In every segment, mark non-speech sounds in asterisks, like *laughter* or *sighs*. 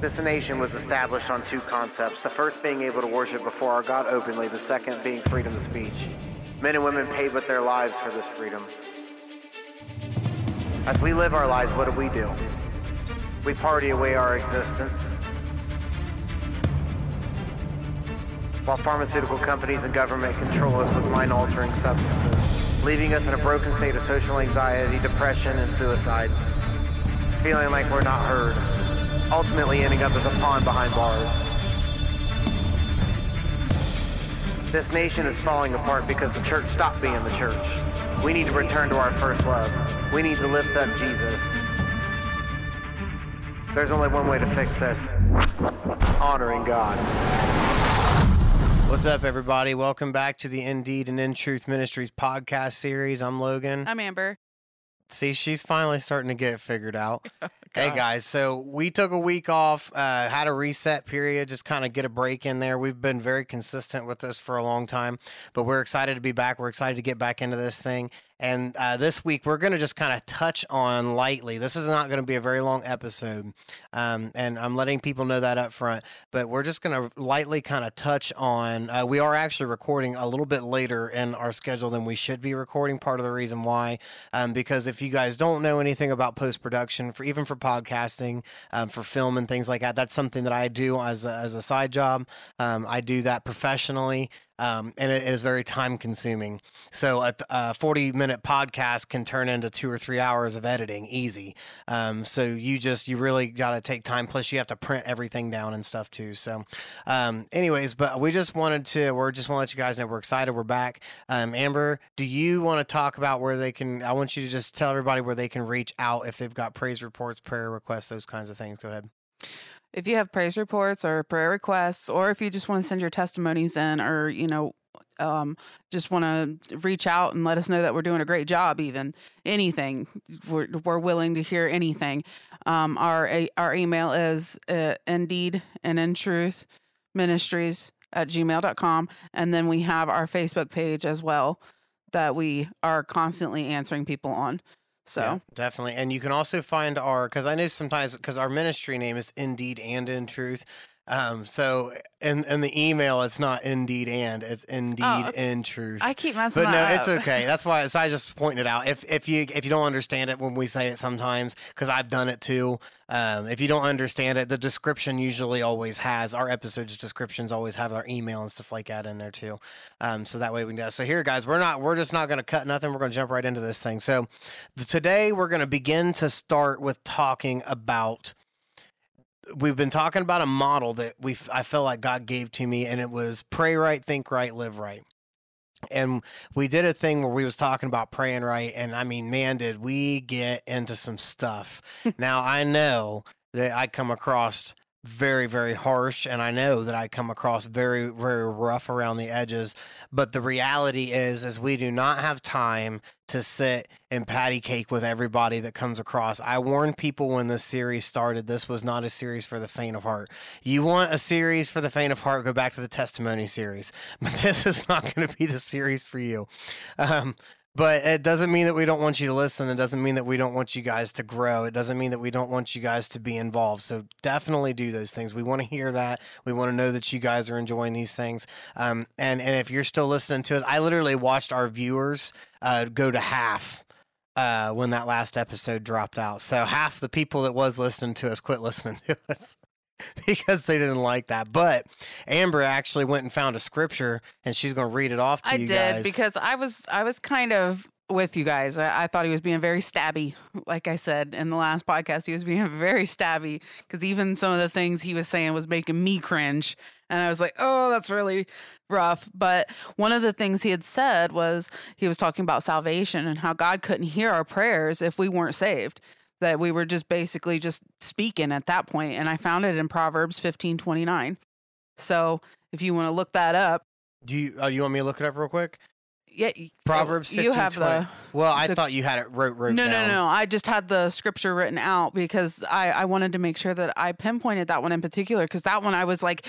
This nation was established on two concepts. The first being able to worship before our God openly, the second being freedom of speech. Men and women paid with their lives for this freedom. As we live our lives, what do we do? We party away our existence. While pharmaceutical companies and government control us with mind altering substances, leaving us in a broken state of social anxiety, depression, and suicide, feeling like we're not heard, ultimately ending up as a pawn behind bars. This nation is falling apart because the church stopped being the church. We need to return to our first love. We need to lift up Jesus. There's only one way to fix this honoring God. What's up, everybody? Welcome back to the Indeed and In Truth Ministries podcast series. I'm Logan. I'm Amber. See, she's finally starting to get it figured out. *laughs* hey, guys. So we took a week off, uh, had a reset period, just kind of get a break in there. We've been very consistent with this for a long time, but we're excited to be back. We're excited to get back into this thing. And uh, this week, we're going to just kind of touch on lightly. This is not going to be a very long episode. Um, and I'm letting people know that up front, but we're just going to lightly kind of touch on. Uh, we are actually recording a little bit later in our schedule than we should be recording. Part of the reason why, um, because if you guys don't know anything about post production, for even for podcasting, um, for film and things like that, that's something that I do as a, as a side job. Um, I do that professionally. Um, and it is very time consuming. So a, a 40 minute podcast can turn into two or three hours of editing easy. Um, so you just, you really got to take time. Plus you have to print everything down and stuff too. So, um, anyways, but we just wanted to, we're just want to let you guys know we're excited. We're back. Um, Amber, do you want to talk about where they can, I want you to just tell everybody where they can reach out if they've got praise reports, prayer requests, those kinds of things. Go ahead. If you have praise reports or prayer requests, or if you just want to send your testimonies in, or you know, um, just want to reach out and let us know that we're doing a great job, even anything, we're, we're willing to hear anything. Um, our our email is uh, indeed and in truth ministries at gmail.com. and then we have our Facebook page as well that we are constantly answering people on. So. Yeah, definitely. And you can also find our because I know sometimes because our ministry name is Indeed and in Truth. Um, so in in the email it's not Indeed and it's Indeed Oh, in Truth. I keep messing but no, that it's okay. That's why. So I just *laughs* pointed it out. If if you if you don't understand it when we say it sometimes, because I've done it too. Um, if you don't understand it, the description usually always has our episodes descriptions always have our email and stuff like that in there too. Um, so that way we can do that. So here, guys, we're not we're just not going to cut nothing. We're going to jump right into this thing. So today we're going to begin to start with talking about we've been talking about a model that we I felt like God gave to me and it was pray right, think right, live right. And we did a thing where we was talking about praying right and I mean man did we get into some stuff. *laughs* now I know that I come across very very harsh and I know that I come across very very rough around the edges but the reality is is we do not have time to sit and patty cake with everybody that comes across. I warned people when this series started, this was not a series for the faint of heart. You want a series for the faint of heart, go back to the testimony series. *laughs* But this is not going to be the series for you. Um, but it doesn't mean that we don't want you to listen. It doesn't mean that we don't want you guys to grow. It doesn't mean that we don't want you guys to be involved. So definitely do those things. We want to hear that. We want to know that you guys are enjoying these things. Um, and and if you're still listening to us, I literally watched our viewers uh, go to half uh, when that last episode dropped out. So half the people that was listening to us quit listening *laughs* to us *laughs* because they didn't like that. But Amber actually went and found a scripture, and she's going to read it off to you. I you did guys. because I was I was kind of with you guys. I, I thought he was being very stabby, like I said in the last podcast. He was being *laughs* very stabby because even some of the things he was saying was making me cringe, and I was like, "Oh, that's really rough." But one of the things he had said was he was talking about salvation and how God couldn't hear our prayers if we weren't saved. That we were just basically just speaking at that point, and I found it in Proverbs fifteen twenty nine. So if you want to look that up, Do you? Uh, you want me to look it up real quick? yeah, Proverbs You have 15:20. the Well, I the- thought you had it wrote wrote no, down. no, no. I just had the scripture written out because I I wanted to make sure that I pinpointed that one in particular because that one I was like,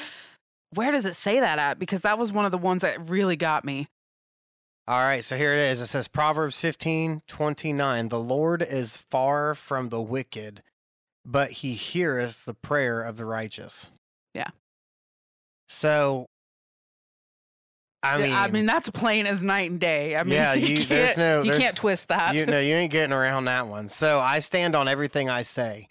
where does it say that at? Because that was one of the ones that really got me. All right, so here it is. It says Proverbs fifteen twenty nine. The Lord is far from the wicked, but he heareth the prayer of the righteous. Yeah. So, I mean, I mean that's plain as night and day. I mean, Yeah, *laughs* you, you- can't, there's no- you can't twist that. you know, *laughs* you ain't getting around that one. So I stand on everything I say.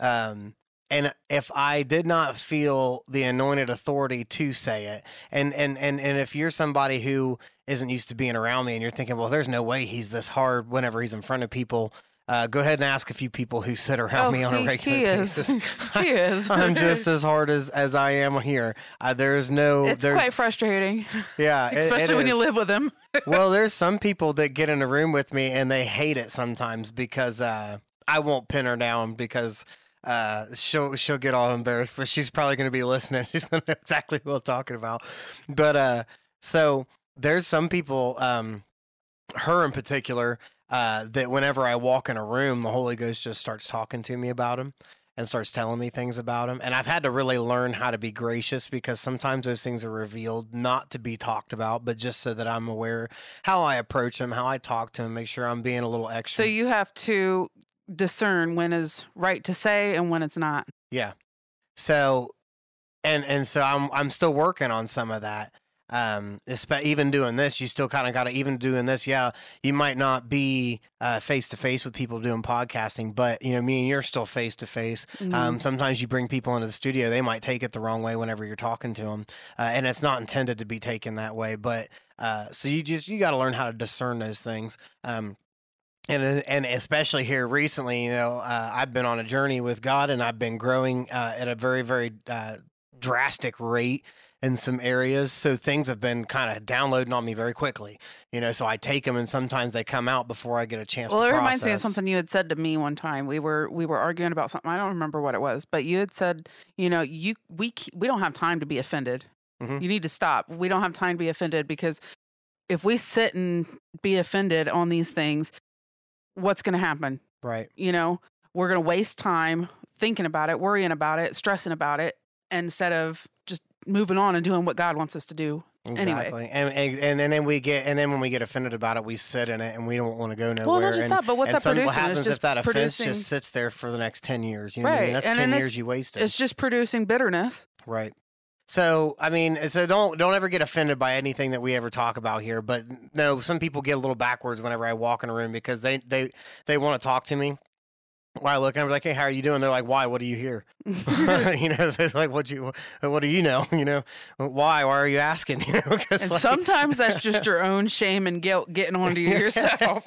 Um, and if I did not feel the anointed authority to say it, and and and and if you're somebody who isn't used to being around me, and you're thinking, well, there's no way he's this hard whenever he's in front of people. Uh, go ahead and ask a few people who sit around oh, me on he, a regular *laughs* he is. basis. he is. I'm just as hard as as I am here. Uh, there's no, It's there's, quite frustrating, yeah, *laughs* it- it especially when you live with him. *laughs* well, there's some people that get in a room with me and they hate it sometimes because uh, I won't pin her down because uh, she'll she'll get all embarrassed, but she's probably going to be listening. She's going to know exactly what I'm talking about. But uh, so there's some people, um, her in particular, uh, that whenever I walk in a room, the Holy Ghost just starts talking to me about him and starts telling me things about him. And I've had to really learn how to be gracious because sometimes those things are revealed not to be talked about, but just so that I'm aware how I approach him, how I talk to him, make sure I'm being a little extra. So you have to discern when is right to say and when it's not. yeah. So, and and so I'm I'm still working on some of that. Um, even doing this, you still kind of got to even doing this. Yeah, you might not be face to face with people doing podcasting, but you know, me and you're still face to face. Sometimes you bring people into the studio, they might take it the wrong way whenever you're talking to them, uh, and it's not intended to be taken that way. But uh, so you just you got to learn how to discern those things. Um, and and especially here recently, you know, uh, I've been on a journey with God, and I've been growing uh, at a very very uh, drastic rate in some areas. So things have been kind of downloading on me very quickly. You know, so I take them, and sometimes they come out before I get a chance. Well, to it reminds me of something you had said to me one time. We were we were arguing about something. I don't remember what it was, but you had said, you know, you we we don't have time to be offended. Mhm. You need to stop. We don't have time to be offended because if we sit and be offended on these things, what's going to happen? Right. You know, we're going to waste time thinking about it, worrying about it, stressing about it instead of just moving on and doing what God wants us to do. Anyway. Exactly. And, and and then we get and then when we get offended about it, we sit in it and we don't want to go nowhere. Well, not just and, that, but what's that some, producing? what happens if that offense just sits there for the next ten years? You know, what I mean? That's and ten years you wasted. it's just producing bitterness. Right. So I mean, so don't don't ever get offended by anything that we ever talk about here. But no, some people get a little backwards whenever I walk in a room because they they they want to talk to me. While I look and I'm like, hey, how are you doing? They're like, why? What are you here? *laughs* you know, *laughs* they're like, what you what do you know? *laughs* You know, why? Why are you asking? You know, And like- sometimes that's just your own shame and guilt getting onto yourself.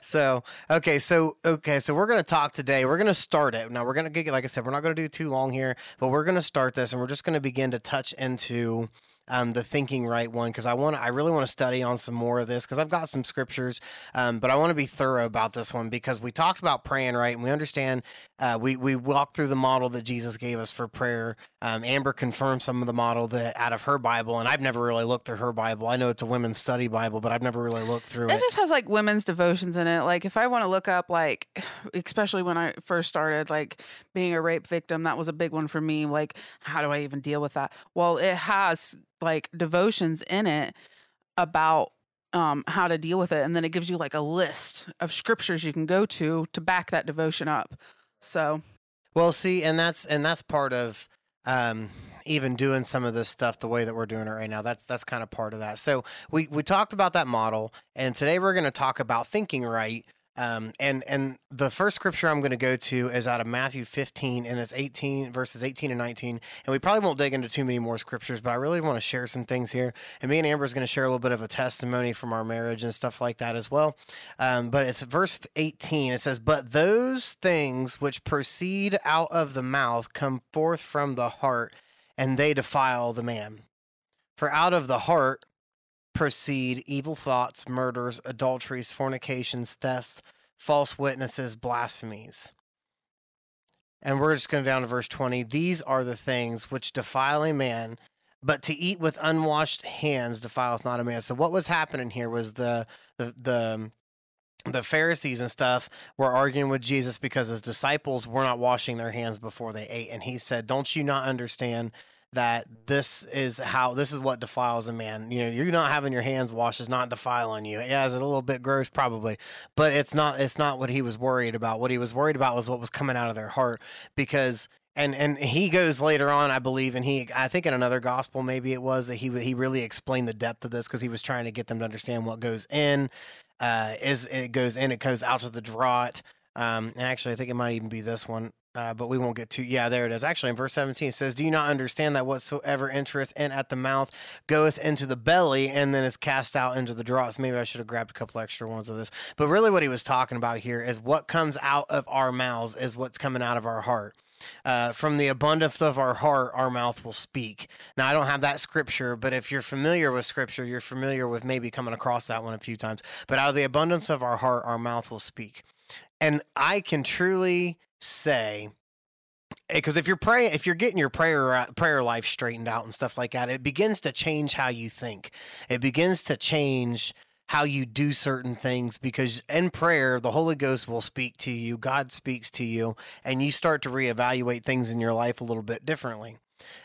so okay so okay so we're going to talk today we're going to start it now we're going to get like i said we're not going to do too long here but we're going to start this and we're just going to begin to touch into um, the thinking right one because I want I really want to study on some more of this because I've got some scriptures, um, but I want to be thorough about this one because we talked about praying right? And we understand uh, we we walked through the model that Jesus gave us for prayer. Um, Amber confirmed some of the model that out of her Bible, and I've never really looked through her Bible. I know it's a women's study Bible, but I've never really looked through It it. just has like women's devotions in it. Like if I want to look up like especially when I first started like being a rape victim, that was a big one for me. Like how do I even deal with that? Well, it has like devotions in it about um, how to deal with it and then it gives you like a list of scriptures you can go to to back that devotion up. So, Well, see, and that's and that's part of um, even doing some of this stuff the way that we're doing it right now. That's that's kind of part of that. So we we talked about that model, and today we're going to talk about thinking right. Um, and and the first scripture I'm going to go to is out of Matthew 15, and it's 18 verses 18 and 19. And we probably won't dig into too many more scriptures, but I really want to share some things here. And me and Amber is going to share a little bit of a testimony from our marriage and stuff like that as well. Um, but it's verse 18. It says, But those things which proceed out of the mouth come forth from the heart, and they defile the man. For out of the heart proceed evil thoughts, murders, adulteries, fornications, thefts, false witnesses, blasphemies. And we're just going down to verse 20. These are the things which defile a man, but to eat with unwashed hands defileth not a man. So what was happening here was the the the the Pharisees and stuff were arguing with Jesus because his disciples were not washing their hands before they ate. And he said, Don't you not understand that this is how this is what defiles a man. You know, you're not having your hands washed is not defiling you. Yeah, is it a little bit gross? Probably, but it's not. It's not what he was worried about. What he was worried about was what was coming out of their heart because. And and he goes later on, I believe, and he I think in another gospel maybe it was that he he really explained the depth of this because he was trying to get them to understand what goes in, uh, is it goes in, it goes out to the draught. Um, and actually, I think it might even be this one uh, but we won't get to. Yeah, there it is. Actually, in verse 17, it says, Do you not understand that whatsoever entereth in at the mouth goeth into the belly and then is cast out into the draughts? Maybe I should have grabbed a couple extra ones of this. But really, what he was talking about here is what comes out of our mouths is what's coming out of our heart. Uh, from the abundance of our heart, our mouth will speak. Now, I don't have that scripture, but if you're familiar with scripture, you're familiar with maybe coming across that one a few times. But out of the abundance of our heart, our mouth will speak. And I can truly say eh, because if you're praying if you're getting your prayer prayer life straightened out and stuff like that it begins to change how you think. It begins to change how you do certain things because in prayer the holy ghost will speak to you god speaks to you and you start to reevaluate things in your life a little bit differently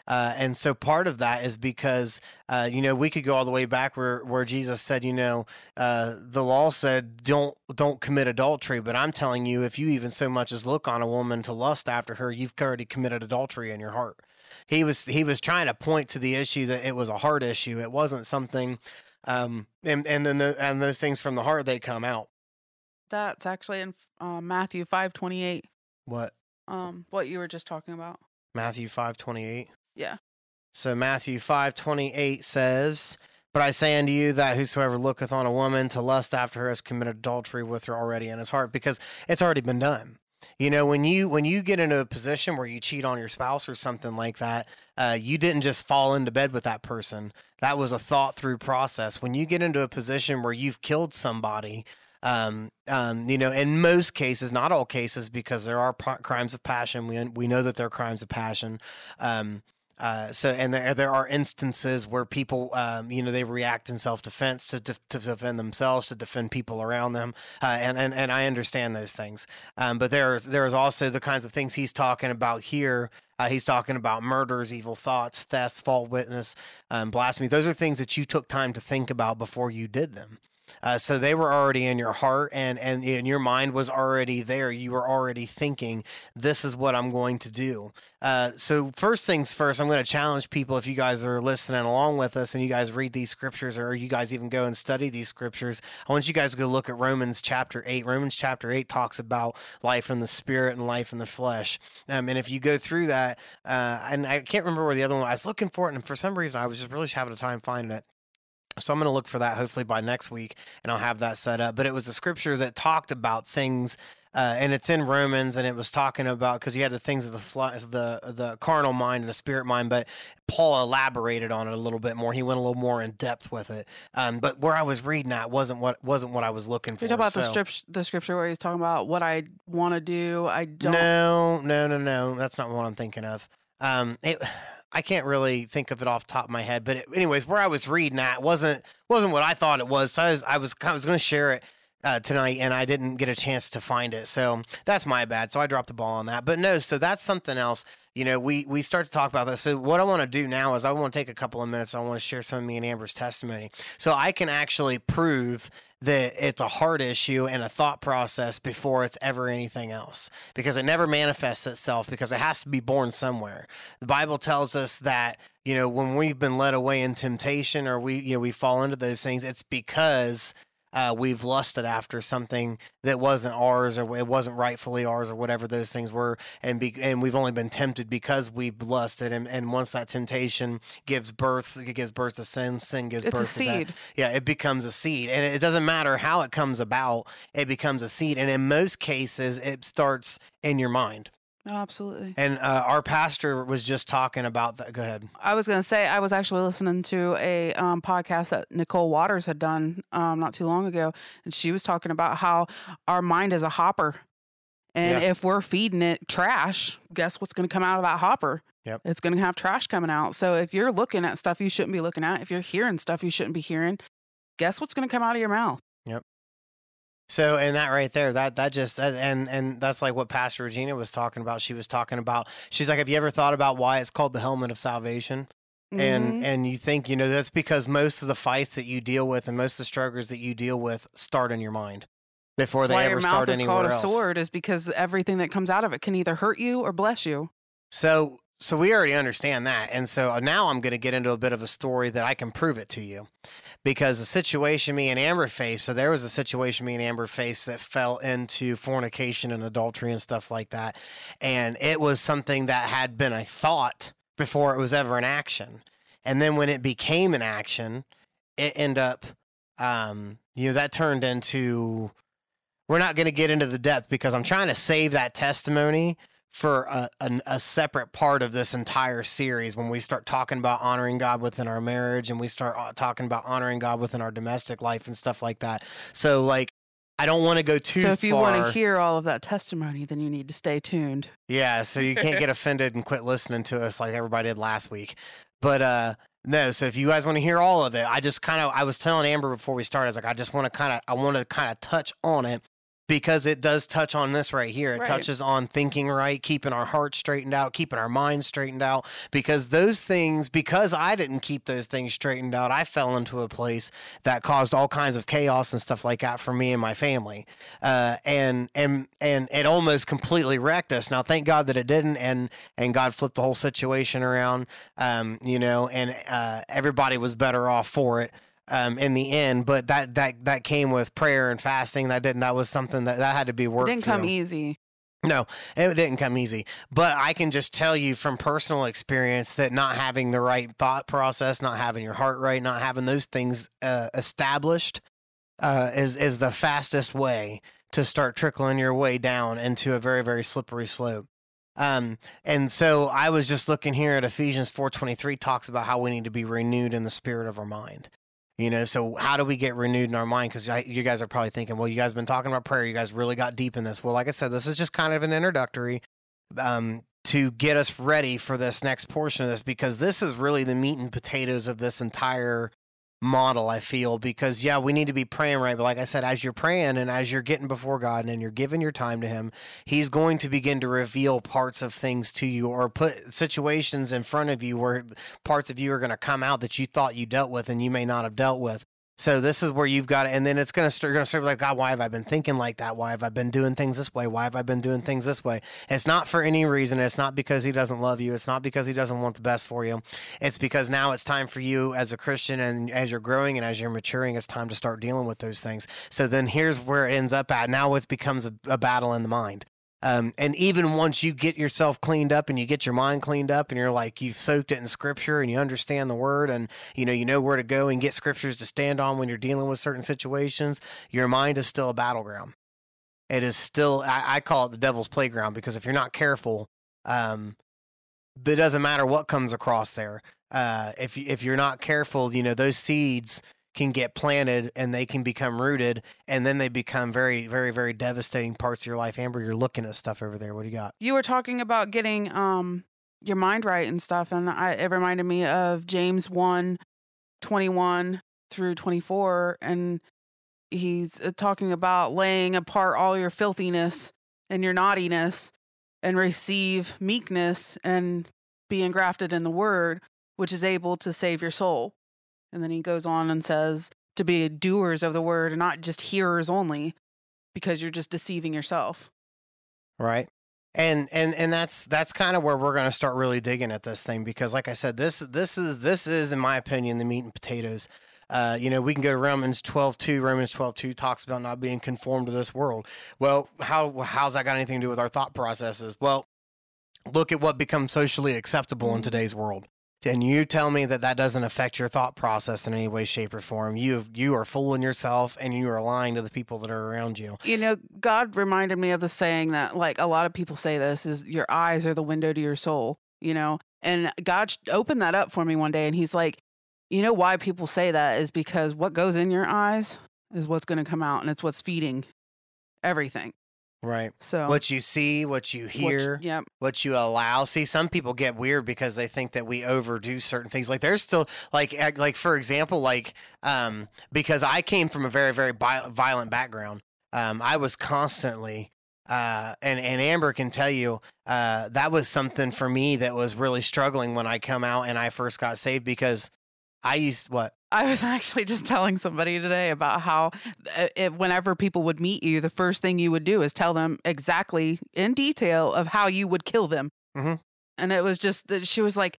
uh, and so part of that is because, uh, you know, we could go all the way back where, where Jesus said, you know, uh, the law said, don't, don't commit adultery. But I'm telling you, if you even so much as look on a woman to lust after her, you've already committed adultery in your heart. He was, he was trying to point to the issue that it was a heart issue. It wasn't something, um, and, and then the, and those things from the heart, they come out. That's actually in uh, Matthew 5 28. What? Um, what you were just talking about. Matthew 5 28. Yeah. So Matthew 5 28 says, But I say unto you that whosoever looketh on a woman to lust after her has committed adultery with her already in his heart, because it's already been done. You know, when you when you get into a position where you cheat on your spouse or something like that, uh, you didn't just fall into bed with that person. That was a thought through process. When you get into a position where you've killed somebody, um, um, you know, in most cases, not all cases, because there are p- crimes of passion. We we know that there are crimes of passion. Um, uh, so, and there there are instances where people, um, you know, they react in self defense to, to defend themselves, to defend people around them, uh, and and and I understand those things. Um, but there's there's also the kinds of things he's talking about here. Uh, he's talking about murders, evil thoughts, thefts, false witness, um, blasphemy. Those are things that you took time to think about before you did them. Uh, so they were already in your heart and, and, and your mind was already there. You were already thinking, this is what I'm going to do. Uh, so first things first, I'm going to challenge people if you guys are listening along with us and you guys read these scriptures or you guys even go and study these scriptures. I want you guys to go look at Romans chapter 8. Romans chapter 8 talks about life in the spirit and life in the flesh. Um, and if you go through that, uh, and I can't remember where the other one, I was looking for it and for some reason I was just really having a time finding it. So I'm going to look for that hopefully by next week and I'll have that set up. But it was a scripture that talked about things uh, and it's in Romans, and it was talking about because you had the things of the fly, the the carnal mind and the spirit mind, but Paul elaborated on it a little bit more. He went a little more in depth with it. Um, but where I was reading that wasn't what wasn't what I was looking for. You're talking about so. the script, the scripture where he's talking about what I want to do. I don't. No, no, no, no. That's not what I'm thinking of. Um, it, I can't really think of it off top of my head, but it, anyways, where I was reading that wasn't wasn't what I thought it was. So I was I was I was going to share it uh, tonight, and I didn't get a chance to find it. So that's my bad. So I dropped the ball on that. But no, so that's something else. You know, we we start to talk about this. So what I want to do now is I want to take a couple of minutes. I want to share some of me and Amber's testimony, so I can actually prove that it's a heart issue and a thought process before it's ever anything else because it never manifests itself because it has to be born somewhere. The Bible tells us that, you know, when we've been led away in temptation or we, you know, we fall into those things, it's because uh, we've lusted after something that wasn't ours or it wasn't rightfully ours or whatever those things were and be, and we've only been tempted because we've lusted and, and once that temptation gives birth it gives birth to sin sin gives It's a birth to that. seed. yeah it becomes a seed and it doesn't matter how it comes about it becomes a seed and in most cases it starts in your mind No, absolutely. and uh, our pastor was just talking about that go ahead I was going to say, I was actually listening to a um, podcast that Nicole Waters had done um, not too long ago, and she was talking about how our mind is a hopper. And Yeah. if we're feeding it trash, guess what's going to come out of that hopper? Yep. It's going to have trash coming out. So if you're looking at stuff you shouldn't be looking at, if you're hearing stuff you shouldn't be hearing, guess what's going to come out of your mouth? So, and that right there, that that just that, and and that's like what Pastor Regina was talking about. She was talking about. She's like, "Have you ever thought about why it's called the helmet of salvation?" Mhm. And and you think you know that's because most of the fights that you deal with and most of the struggles that you deal with start in your mind before That's they why ever your mouth start is anywhere called a else. sword is because everything that comes out of it can either hurt you or bless you. So so we already understand that. And so now I'm going to get into a bit of a story that I can prove it to you. Because the situation me and Amber faced, so there was a situation me and Amber faced that fell into fornication and adultery and stuff like that. And it was something that had been a thought before it was ever an action. And then when it became an action, it ended up um, you know, that turned into we're not going to get into the depth because I'm trying to save that testimony for a, a, a separate part of this entire series when we start talking about honoring God within our marriage and we start uh, talking about honoring God within our domestic life and stuff like that. So, like, I don't want to go too so if you far. want to hear all of that testimony, then you need to stay tuned. Yeah, so you can't get *laughs* offended and quit listening to us like everybody did last week. But uh no, so if you guys want to hear all of it, I just kind of I was telling Amber before we started, I was like, I just want to kind of I want to kind of touch on it because it does touch on this right here. It Right. touches on thinking right, keeping our hearts straightened out, keeping our minds straightened out. Because those things, because I didn't keep those things straightened out, I fell into a place that caused all kinds of chaos and stuff like that for me and my family. Uh, and and and it almost completely wrecked us. Now, thank God that it didn't, and and God flipped the whole situation around. Um, you know, and uh, everybody was better off for it um, in the end. But that that that came with prayer and fasting. That didn't. That was something that that had to be worked. It didn't come easy. No, it didn't come easy. But I can just tell you from personal experience that not having the right thought process, not having your heart right, not having those things uh, established, uh, is is the fastest way to start trickling your way down into a very very slippery slope. Um, and so I was just looking here at Ephesians four twenty three talks about how we need to be renewed in the spirit of our mind. You know, so how do we get renewed in our mind? Because you guys are probably thinking, well, you guys have been talking about prayer. You guys really got deep in this. Well, like I said, this is just kind of an introductory um, to get us ready for this next portion of this because this is really the meat and potatoes of this entire model i feel because yeah we need to be praying right? But like i said as you're praying and as you're getting before god and you're giving your time to him he's going to begin to reveal parts of things to you or put situations in front of you where parts of you are going to come out that you thought you dealt with and you may not have dealt with so this is where you've got it, and then it's gonna start. You're gonna start like, God, why have I been thinking like that? Why have I been doing things this way? Why have I been doing things this way? It's not for any reason. It's not because He doesn't love you. It's not because He doesn't want the best for you. It's because now it's time for you as a Christian, and as you're growing and as you're maturing, it's time to start dealing with those things. So then here's where it ends up at. Now it becomes a, a battle in the mind. Um, and even once you get yourself cleaned up and you get your mind cleaned up and you're like you've soaked it in scripture and you understand the word and you know you know where to go and get scriptures to stand on when you're dealing with certain situations, your mind is still a battleground. It is still I, I call it the devil's playground because if you're not careful, um, it doesn't matter what comes across there. Uh, if if you're not careful, you know those seeds can get planted and they can become rooted and then they become very very very devastating parts of your life amber you're looking at stuff over there what do you got You were talking about getting um your mind right and stuff, and I, it reminded me of James 1, 21 through 24. And he's uh, talking about laying apart all your filthiness and your naughtiness and receive meekness and be engrafted in the word, which is able to save your soul. And then he goes on and says to be doers of the word and not just hearers only, because you're just deceiving yourself. right and and and that's that's kind of where we're going to start really digging at this thing because like i said this this is this is in my opinion the meat and potatoes uh, you know, we can go to Romans 12, 2. Romans 12, 2 talks about not being conformed to this world. Well, how how's that got anything to do with our thought processes? Well, look at what becomes socially acceptable in today's world. And you tell me that that doesn't affect your thought process in any way, shape, or form. You you are fooling yourself, and you are lying to the people that are around you. You know, God reminded me of the saying that, like, a lot of people say this is your eyes are the window to your soul, you know? And God opened that up for me one day, and He's like, you know, why people say that is because what goes in your eyes is what's going to come out, and it's what's feeding everything. Right. So, What you see, what you what hear, yep. what you allow. See, some people get weird because they think that we overdo certain things. Like there's still like like for example, like um because I came from a very very violent background. um, I was constantly, uh, and and Amber can tell you uh, that was something for me that was really struggling when I come out and I first got saved because I used what I was *laughs* actually just telling somebody today about how uh, it, whenever people would meet you, the first thing you would do is tell them exactly in detail of how you would kill them. Mhm. And it was just that she was like,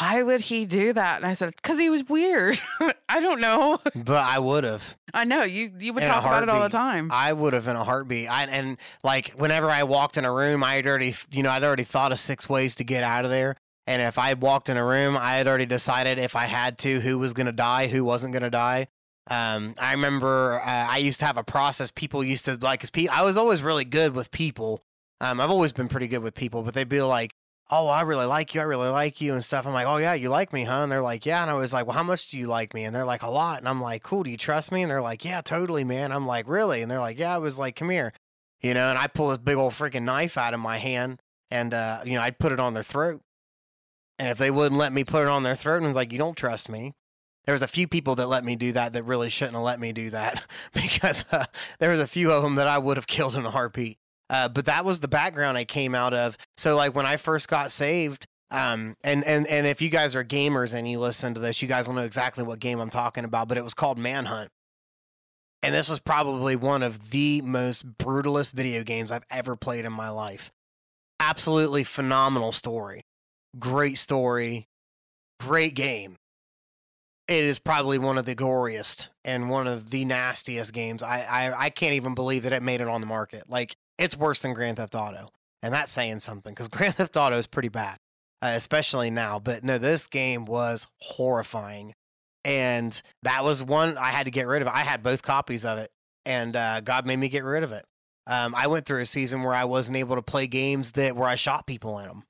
why would he do that? And I said, because he was weird. *laughs* I don't know. but I would have. I know you. You would In talk about it all the time. I would have in a heartbeat. I, and like whenever I walked in a room, I had already, you know, I'd already thought of six ways to get out of there. And if I walked in a room, I had already decided if I had to, who was going to die, who wasn't going to die. Um, I remember uh, I used to have a process. People used to like, cause pe- I was always really good with people. Um, I've always been pretty good with people, but they'd be like, "Oh, I really like you. I really like you," and stuff. I'm like, "Oh yeah, you like me, huh?" And they're like, "Yeah." And I was like, "Well, how much do you like me?" And they're like, "A lot." And I'm like, "Cool. Do you trust me?" And they're like, "Yeah, totally, man." I'm like, "Really?" And they're like, "Yeah." I was like, "Come here," you know. And I pull this big old freaking knife out of my hand, and uh, you know, I'd put it on their throat. And if they wouldn't let me put it on their throat, and was like, "You don't trust me." There was a few people that let me do that that really shouldn't have let me do that *laughs* because uh, there was a few of them that I would have *laughs* killed in a heartbeat. Uh, but that was the background I came out of. So like when I first got saved, um, and and and if you guys are gamers and you listen to this, you guys will know exactly what game I'm talking about. But it was called Manhunt, and this was probably one of the most brutalist video games I've ever played in my life. Absolutely phenomenal story, great story, great game. It is probably one of the goriest and one of the nastiest games. I, I I can't even believe that it made it on the market. Like it's worse than Grand Theft Auto, and that's saying something because *laughs* Grand Theft Auto is pretty bad, uh, especially now. But no, this game was horrifying, and that was one I had to get rid of. I had both copies of it, and uh, God made me get rid of it. Um, I went through a season where I wasn't able to play games that where I shot people in them.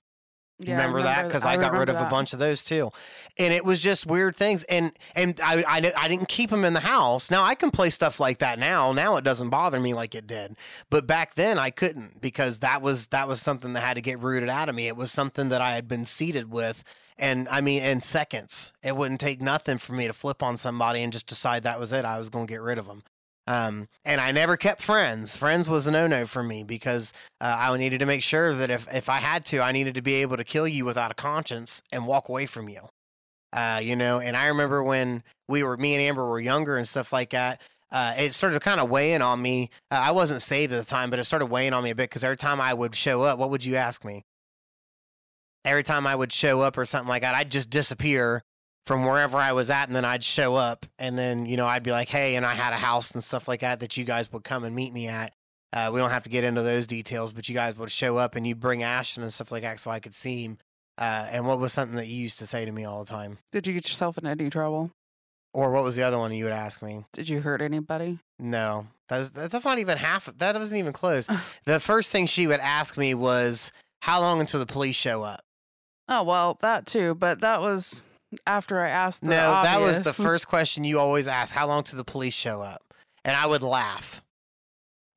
Yeah, I remember, that because I, got rid of a bunch of those too, and it was just weird things. And and I, I I didn't keep them in the house. Now I can play stuff like that now. Now it doesn't bother me like it did, but back then I couldn't because that was that was something that had to get rooted out of me. It was something that I had been seated with, and I mean in seconds. It wouldn't take nothing for me to flip on somebody and just decide that was it. I was going to get rid of them. Um, and I never kept friends. Friends was a no no for me because uh, I needed to make sure that if, if I had to, I needed to be able to kill you without a conscience and walk away from you. Uh, you know, and I remember when we were, me and Amber were younger and stuff like that. Uh, it started kind of weighing on me. Uh, I wasn't saved at the time, but it started weighing on me a bit because every time I would show up, what would you ask me? Every time I would show up or something like that, I'd just disappear from wherever I was at, and then I'd show up, and then you know I'd be like, "Hey," and I had a house and stuff like that that you guys would come and meet me at. Uh, we don't have to get into those details, but you guys would show up and you'd bring Ashton and stuff like that so I could see him. Uh, and what was something that you used to say to me all the time, Did you get yourself in any trouble? or what was the other one you would ask me? Did you hurt anybody? No, that's that's not even half. That wasn't even close. *sighs* the first thing she would ask me was, "How long until the police show up?" Oh well, that too. But that was after I asked. No, that was the obvious. *laughs* first question you always ask. How long till the police show up? And I would laugh.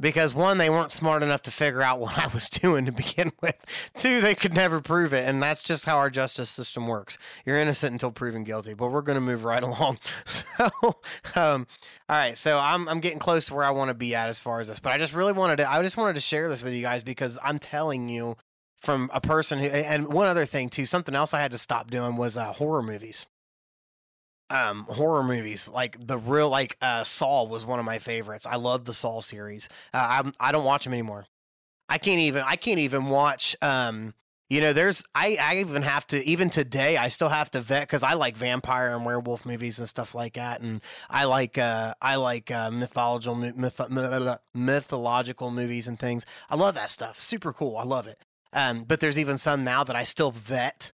Because one, they weren't smart enough to figure out *laughs* what I was doing to begin with. Two, they could never prove it. And that's just how our justice system works. You're innocent until proven guilty. But we're going to move right *laughs* along. So, um, all right. So I'm, I'm getting close to where I want to be at as far as this. But I just really wanted to, I just wanted to share this with you guys because I'm telling you from a person who, and one other thing too, something else I had to stop doing was uh, horror movies um horror movies like the real like uh Saw was one of my favorites. I love the Saw series. Uh, I'm I don't watch them anymore. I can't even I can't even watch um you know there's I I even have to even today I still have to vet cuz I like vampire and werewolf movies and stuff like that and I like uh I like uh mythological myth, myth, mythological movies and things. I love that stuff. Super cool. I love it. Um but there's even some now that I still vet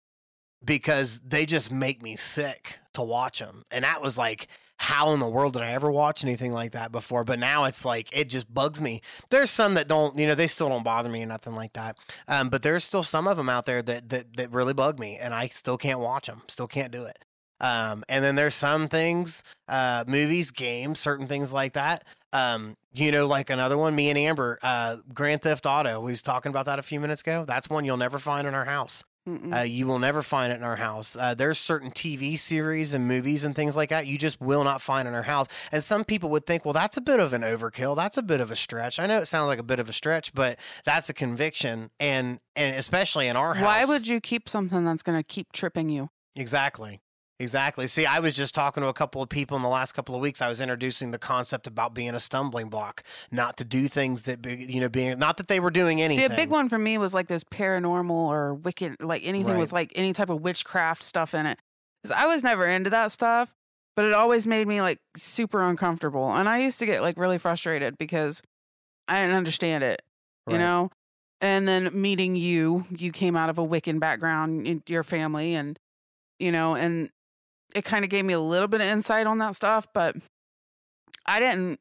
because they just make me sick to watch them. And that was like, how in the world did I ever watch anything like that before? But now it's like, it just bugs me. There's some that don't, you know, they still don't bother me or nothing like that. Um, but there's still some of them out there that, that, that really bug me and I still can't watch them, still can't do it. Um, and then there's some things, uh, movies, games, certain things like that. Um, you know, like another one, me and Amber, uh, Grand Theft Auto. We was talking about that a few minutes ago. That's one you'll never find in our house. Uh, you will never find it in our house. Uh, there's certain TV series and movies and things like that you just will not find in our house. And some people would think, well, that's a bit of an overkill. That's a bit of a stretch. I know it sounds like a bit of a stretch, but that's a conviction, and and especially in our house. Why would you keep something that's going to keep tripping you? Exactly. Exactly. See, I was just talking to a couple of people in the last couple of weeks. I was introducing the concept about being a stumbling block, not to do things that, you know, being not that they were doing anything. See, a big one for me was like those paranormal or wicked, like anything Right. with like any type of witchcraft stuff in it. I was never into that stuff, but it always made me like super uncomfortable. And I used to get like really frustrated because I didn't understand it, you know? And then meeting you, you came out of a Wiccan background in your family and, you know, and it kind of gave me a little bit of insight on that stuff, but I didn't,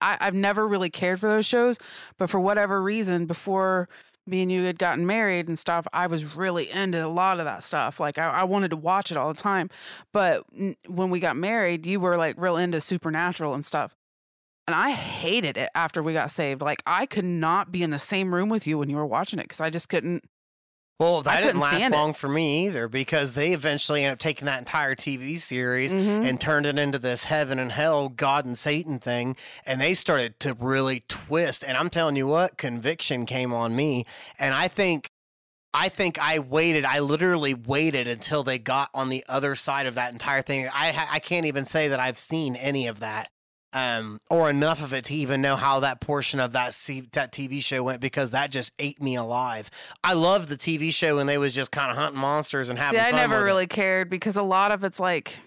I, I've never really cared for those shows. But for whatever reason, before me and you had gotten married and stuff, I was really into a lot of that stuff. Like I, I wanted to watch it all the time. But n- when we got married, you were like real into supernatural and stuff. And I hated it after we got saved. Like I could not be in the same room with you when you were watching it because I just couldn't. Well, that didn't last stand it. long for me either because they eventually ended up taking that entire TV series Mhm. and turned it into this heaven and hell, God and Satan thing. And they started to really twist. And I'm telling you what, conviction came on me. And I think. I think I waited. I literally waited until they got on the other side of that entire thing. I I can't even say that I've seen any of that, um, or enough of it to even know how that portion of that C- that TV show went because that just ate me alive. I loved the TV show when they was just kind of hunting monsters and having See, I never with it. really cared because a lot of it's like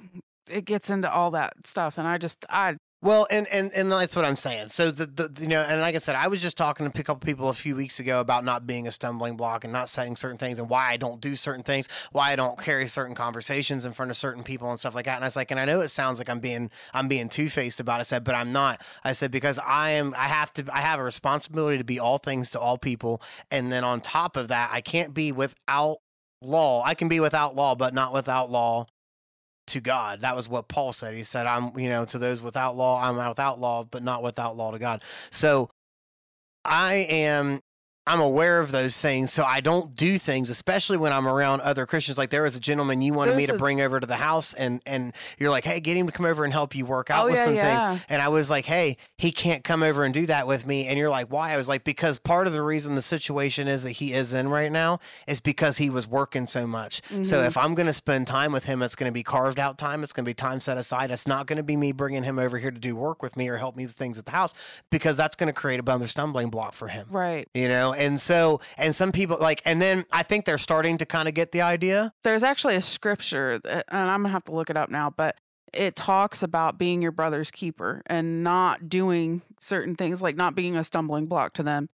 it gets into all that stuff, and I just I Well, and, and and that's what I'm saying. So the, the you know, and like I said, I was just talking to a couple people a few weeks ago about not being a stumbling block and not setting certain things and why I don't do certain things, why I don't carry certain conversations in front of certain people and stuff like that. And I was like, and I know it sounds like I'm being I'm being two faced about it. I said, but I'm not. I said because I am I have to I have a responsibility to be all things to all people, and then on top of that, I can't be without law. I can be without law, but not without law to God. That was what Paul said. He said, I'm, you know, to those without law, I'm without law, but not without law to God. So I am I'm aware of those things, so I don't do things, especially when I'm around other Christians. Like there was a gentleman you wanted me to a- bring over to the house, and and you're like, hey, get him to come over and help you work out Oh, with yeah, some yeah. things. And I was like, hey, he can't come over and do that with me. And you're like, why? I was like, because part of the reason the situation is that he is in right now is because he was working so much. So Mhm. if I'm going to spend time with him, it's going to be carved out time. It's going to be time set aside. It's not going to be me bringing him over here to do work with me or help me with things at the house because that's going to create another stumbling block for him right. you know and so and some people like and then i think they're starting to kind of get the idea There's actually a scripture, that, and I'm gonna have to look it up now, but it talks about being your brother's keeper and not doing certain things, like not being a stumbling block to them.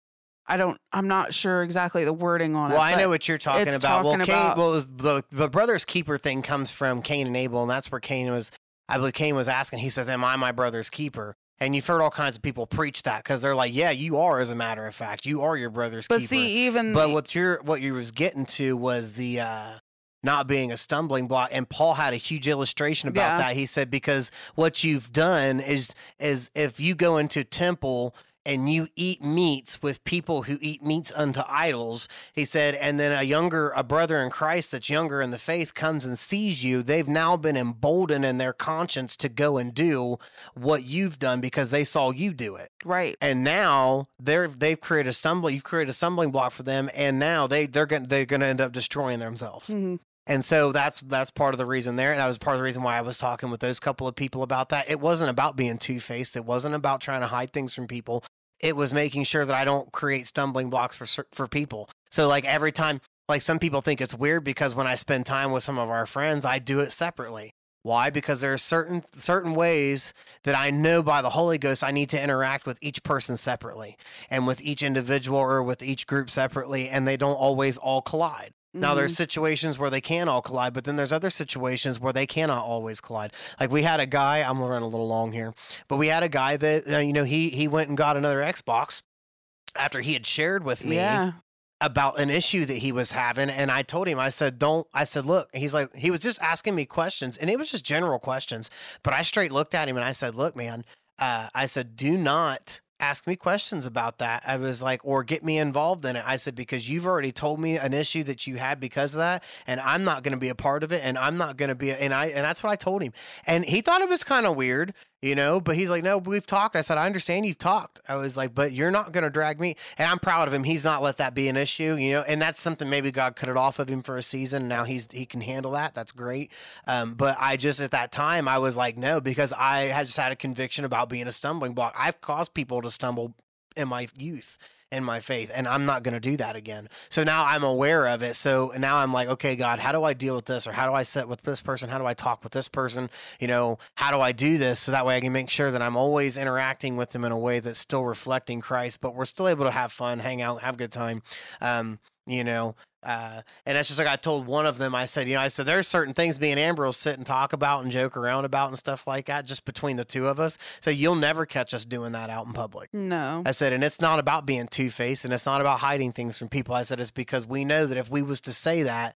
I don't. I'm not sure exactly the wording on it. well i know what you're talking about well cain about- well was the, the brother's keeper thing comes from cain and abel and that's where cain was i believe cain was asking he says am i my brother's keeper and you've heard all kinds of people preach that because they're like yeah you are as a matter of fact you are your brother's But keeper see, even But what you're what you was getting to was the uh not being a stumbling block and Paul had a huge illustration about Yeah. that. He said because what you've done is is if you go into temple and you eat meats with people who eat meats unto idols, he said, and then a younger, a brother in Christ that's younger in the faith comes and sees you, they've now been emboldened in their conscience to go and do what you've done because they saw you do it right. and now they're they've created a stumbling you've created a stumbling block for them and now they they're going to they're going to end up destroying themselves Mhm. And so that's that's part of the reason there. That was part of the reason why i was talking with those couple of people about that. It wasn't about being two-faced. It wasn't about trying to hide things from people. It was making sure that i don't create stumbling blocks for for people. So like every time like some people think it's weird because when i spend time with some of our friends i do it separately. Why? Because there are certain certain ways that I know by the Holy Ghost I need to interact with each person separately and with each individual or with each group separately, and they don't always all collide. Now, there's Mhm. situations where they can all collide, but then there's other situations where they cannot always collide. Like we had a guy, I'm gonna run a little long here, but we had a guy that uh, you know he he went and got another Xbox after he had shared with me yeah. about an issue that he was having and I told him I said don't I said look he's like he was just asking me questions and it was just general questions but I straight looked at him and I said look man uh, I said do not ask me questions about that. I was like, or get me involved in it. I said, because you've already told me an issue that you had because of that, and I'm not going to be a part of it, and I'm not going to be, and I, and that's what I told him. And he thought it was kind of weird, you know, but he's like, no, we've talked. I said, I understand you've talked. I was like, but you're not going to drag me. And I'm proud of him. He's not let that be an issue, you know, and that's something maybe God cut it off of him for a season. Now he's, he can handle that. That's great. Um, but I just, at that time, I was like, no, because I had just had a conviction about being a stumbling block. I've caused people to stumble in my youth in my faith and I'm not going to do that again. So now I'm aware of it. So now I'm like, okay, God, how do I deal with this or how do I sit with this person? How do I talk with this person? You know, how do I do this so that way I can make sure that I'm always interacting with them in a way that's still reflecting Christ, but we're still able to have fun, hang out, have a good time. Um, you know, uh, and that's just like I told one of them. I said, you know, I said there's certain things me and Amber will sit and talk about and joke around about and stuff like that, just between the two of us. So you'll never catch us doing that out in public. No. I said, and it's not about being two faced, and it's not about hiding things from people. I said it's because we know that if we was to say that,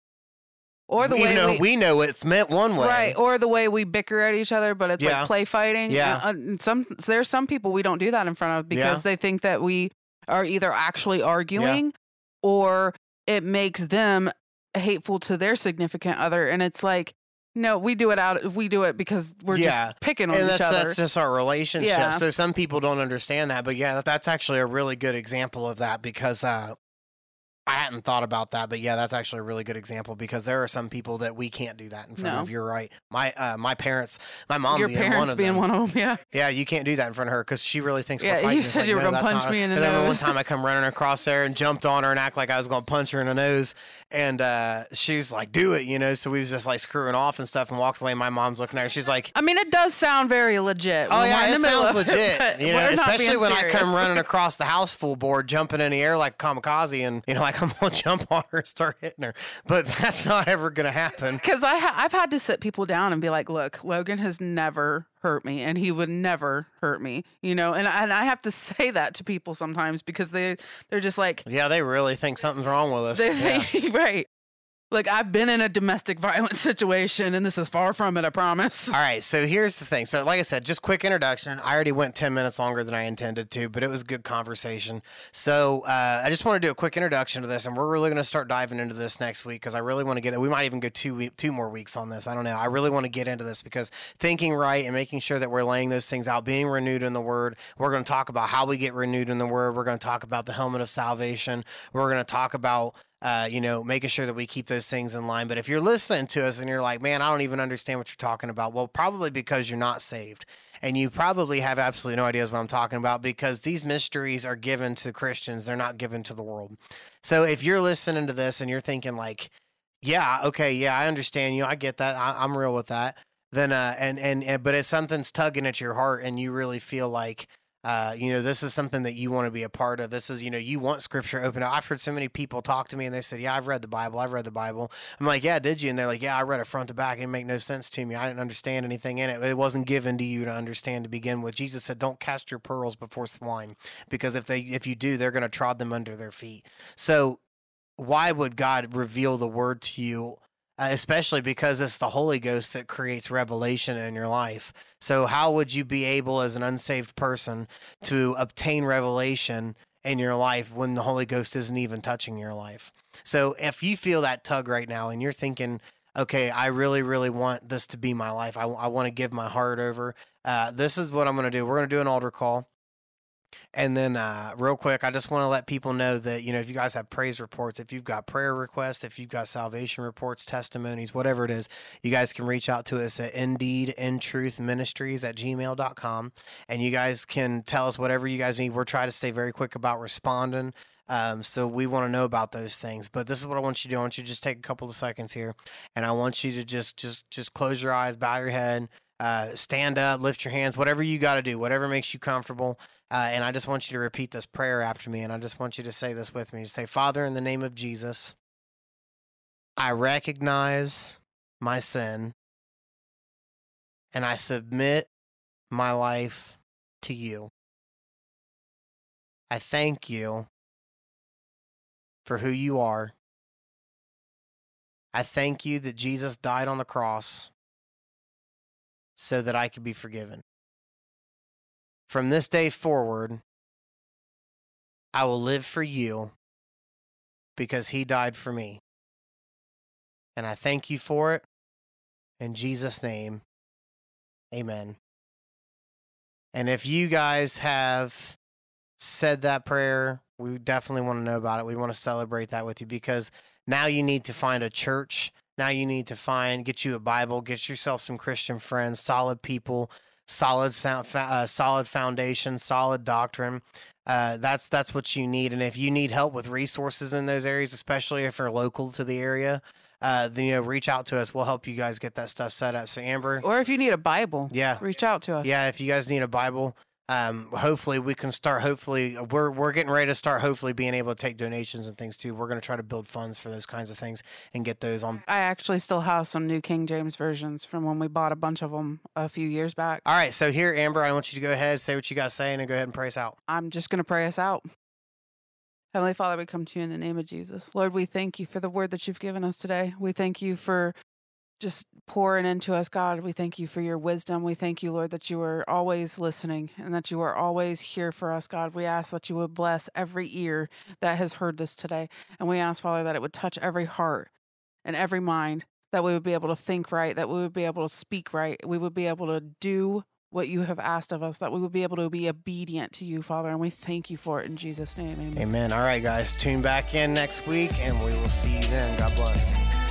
Or the even way we, we, know it's meant one way, Right, or the way we bicker at each other, but it's Yeah. like play fighting. Yeah. And, some there's some people we don't do that in front of because Yeah. they think that we are either actually arguing or it makes them hateful to their significant other, and it's like. No, we do it out. We do it because we're Yeah. just picking on and each other. that's just our relationship. Yeah. So some people don't understand that, but yeah, that's actually a really good example of that because uh, I hadn't thought about that, but yeah, that's actually a really good example because there are some people that we can't do that in front No. of. You're right. My uh, my parents, my mom Your being parents one of being them. one of them, yeah. Yeah, you can't do that in front of her because she really thinks Yeah, we're you fighting. It's said like, you were no, gonna punch me in the nose. then one time I come running across there and jumped on her and act like I was going to punch her in the nose, and uh, she's like, "Do it," you know. So we was just like screwing off and stuff and walked away. My mom's looking at her. She's like, I mean, it does sound very legit. Oh we're yeah, it sounds legit. you know, especially when I come running across the house full board, jumping in the air like kamikaze, and you know, like *laughs* I'm gonna jump on her and start hitting her. But that's not ever gonna happen. Because I ha- I've had to sit people down and be like, look, Logan has never hurt me, and he would never hurt me, you know. And and I have to *laughs* say that to people sometimes because they they're just like Yeah, they really think something's wrong with us. they Yeah. think *laughs* right. Like I've been in a domestic *laughs* violence situation, and this is far from it. I promise. All right, so here's the thing. So, like I said, just quick introduction. I already went 10 minutes longer than I intended to, but it was good conversation. So, uh, I just want to do a quick introduction to this, and we're really going to start diving into this next week because I really want to get it. We might even go two week, two more weeks on this. I don't know. I really want to get into this because thinking right and making sure that we're laying those things out, being renewed in the Word. We're going to talk about how we get renewed in the Word. We're going to talk about the helmet of salvation. We're going to talk about uh, you know, making sure that we keep those things in line. But if you're listening to us and you're like, man, I don't even understand what you're talking about, well, probably because you're not saved. And you probably have absolutely no ideas what I'm talking about because these mysteries are given to Christians, they're not given to the world. So if you're listening to this and you're thinking, like, yeah, okay, yeah, I understand you, I get that, I, I'm real with that, then, uh, and, and, and, but if something's tugging at your heart and you really feel like, uh, you know, this is something that you want to be a part of. This is, you know, you want scripture open. I've heard so many people talk to me and they said, Yeah, I've read the Bible. I've read the Bible. I'm like, Yeah, did you? And they're like, Yeah, I read it front to back. It didn't make no sense to me. I didn't understand anything in it. It wasn't given to you to understand to begin with. Jesus said, Don't cast your pearls before swine, because if they if you do, they're gonna trod them under their feet. So why would God reveal the word to you? Uh, especially because it's the Holy Ghost that creates revelation in your life. So, how would you be able, as an unsaved person, to obtain revelation in your life when the Holy Ghost isn't even touching your life? So, if you feel that tug right now and you're thinking, okay, I really, really want this to be my life, I, I want to give my heart over, uh, this is what I'm going to do. We're going to do an altar call. And then, uh, real quick, I just want to let people know that, you know, if you guys have praise reports, if you've got prayer requests, if you've got salvation reports, testimonies, whatever it is, you guys can reach out to us at indeed in truth ministries at gmail.com. And you guys can tell us whatever you guys need. We're trying to stay very quick about responding. Um, so we want to know about those things. But this is what I want you to do. I want you to just take a couple of seconds here, and I want you to just just just close your eyes, bow your head, uh, stand up, lift your hands, whatever you got to do, whatever makes you comfortable. Uh, and I just want you to repeat this prayer after me, and I just want you to say this with me. Say, Father, in the name of Jesus, I recognize my sin, and I submit my life to you. I thank you for who you are. I thank you that Jesus died on the cross so that I could be forgiven. From this day forward, I will live for you because he died for me. And I thank you for it. In Jesus' name, amen. And if you guys have said that prayer, we definitely want to know about it. We want to celebrate that with you because now you need to find a church. Now you need to find, get you a Bible, get yourself some Christian friends, solid people, solid sound, uh, solid foundation, solid doctrine. Uh, that's that's what you need. And if you need help with resources in those areas, especially if you're local to the area, uh, then you know reach out to us. We'll help you guys get that stuff set up. So Amber, Or if you need a Bible, yeah, reach out to us. yeah. If you guys need a Bible, um, hopefully we can start. Hopefully we're we're getting ready to start. Hopefully being able to take donations and things too. We're going to try to build funds for those kinds of things and get those on. I actually still have some new King James versions from when we bought a bunch of them a few years back. All right. So here, Amber, I want you to go ahead, say what you got to say, and go ahead and pray us out. I'm just going to pray us out. Heavenly Father, we come to you in the name of Jesus. Lord, we thank you for the word that you've given us today. We thank you for just pouring into us, God. We thank you for your wisdom. We thank you, Lord, that you are always listening and that you are always here for us, God. We ask that you would bless every ear that has heard this today. And we ask, Father, that it would touch every heart and every mind, that we would be able to think right, that we would be able to speak right, we would be able to do what you have asked of us, that we would be able to be obedient to you, Father. And we thank you for it in Jesus' name. Amen. Amen. All right, guys, tune back in next week, and we will see you then. God bless.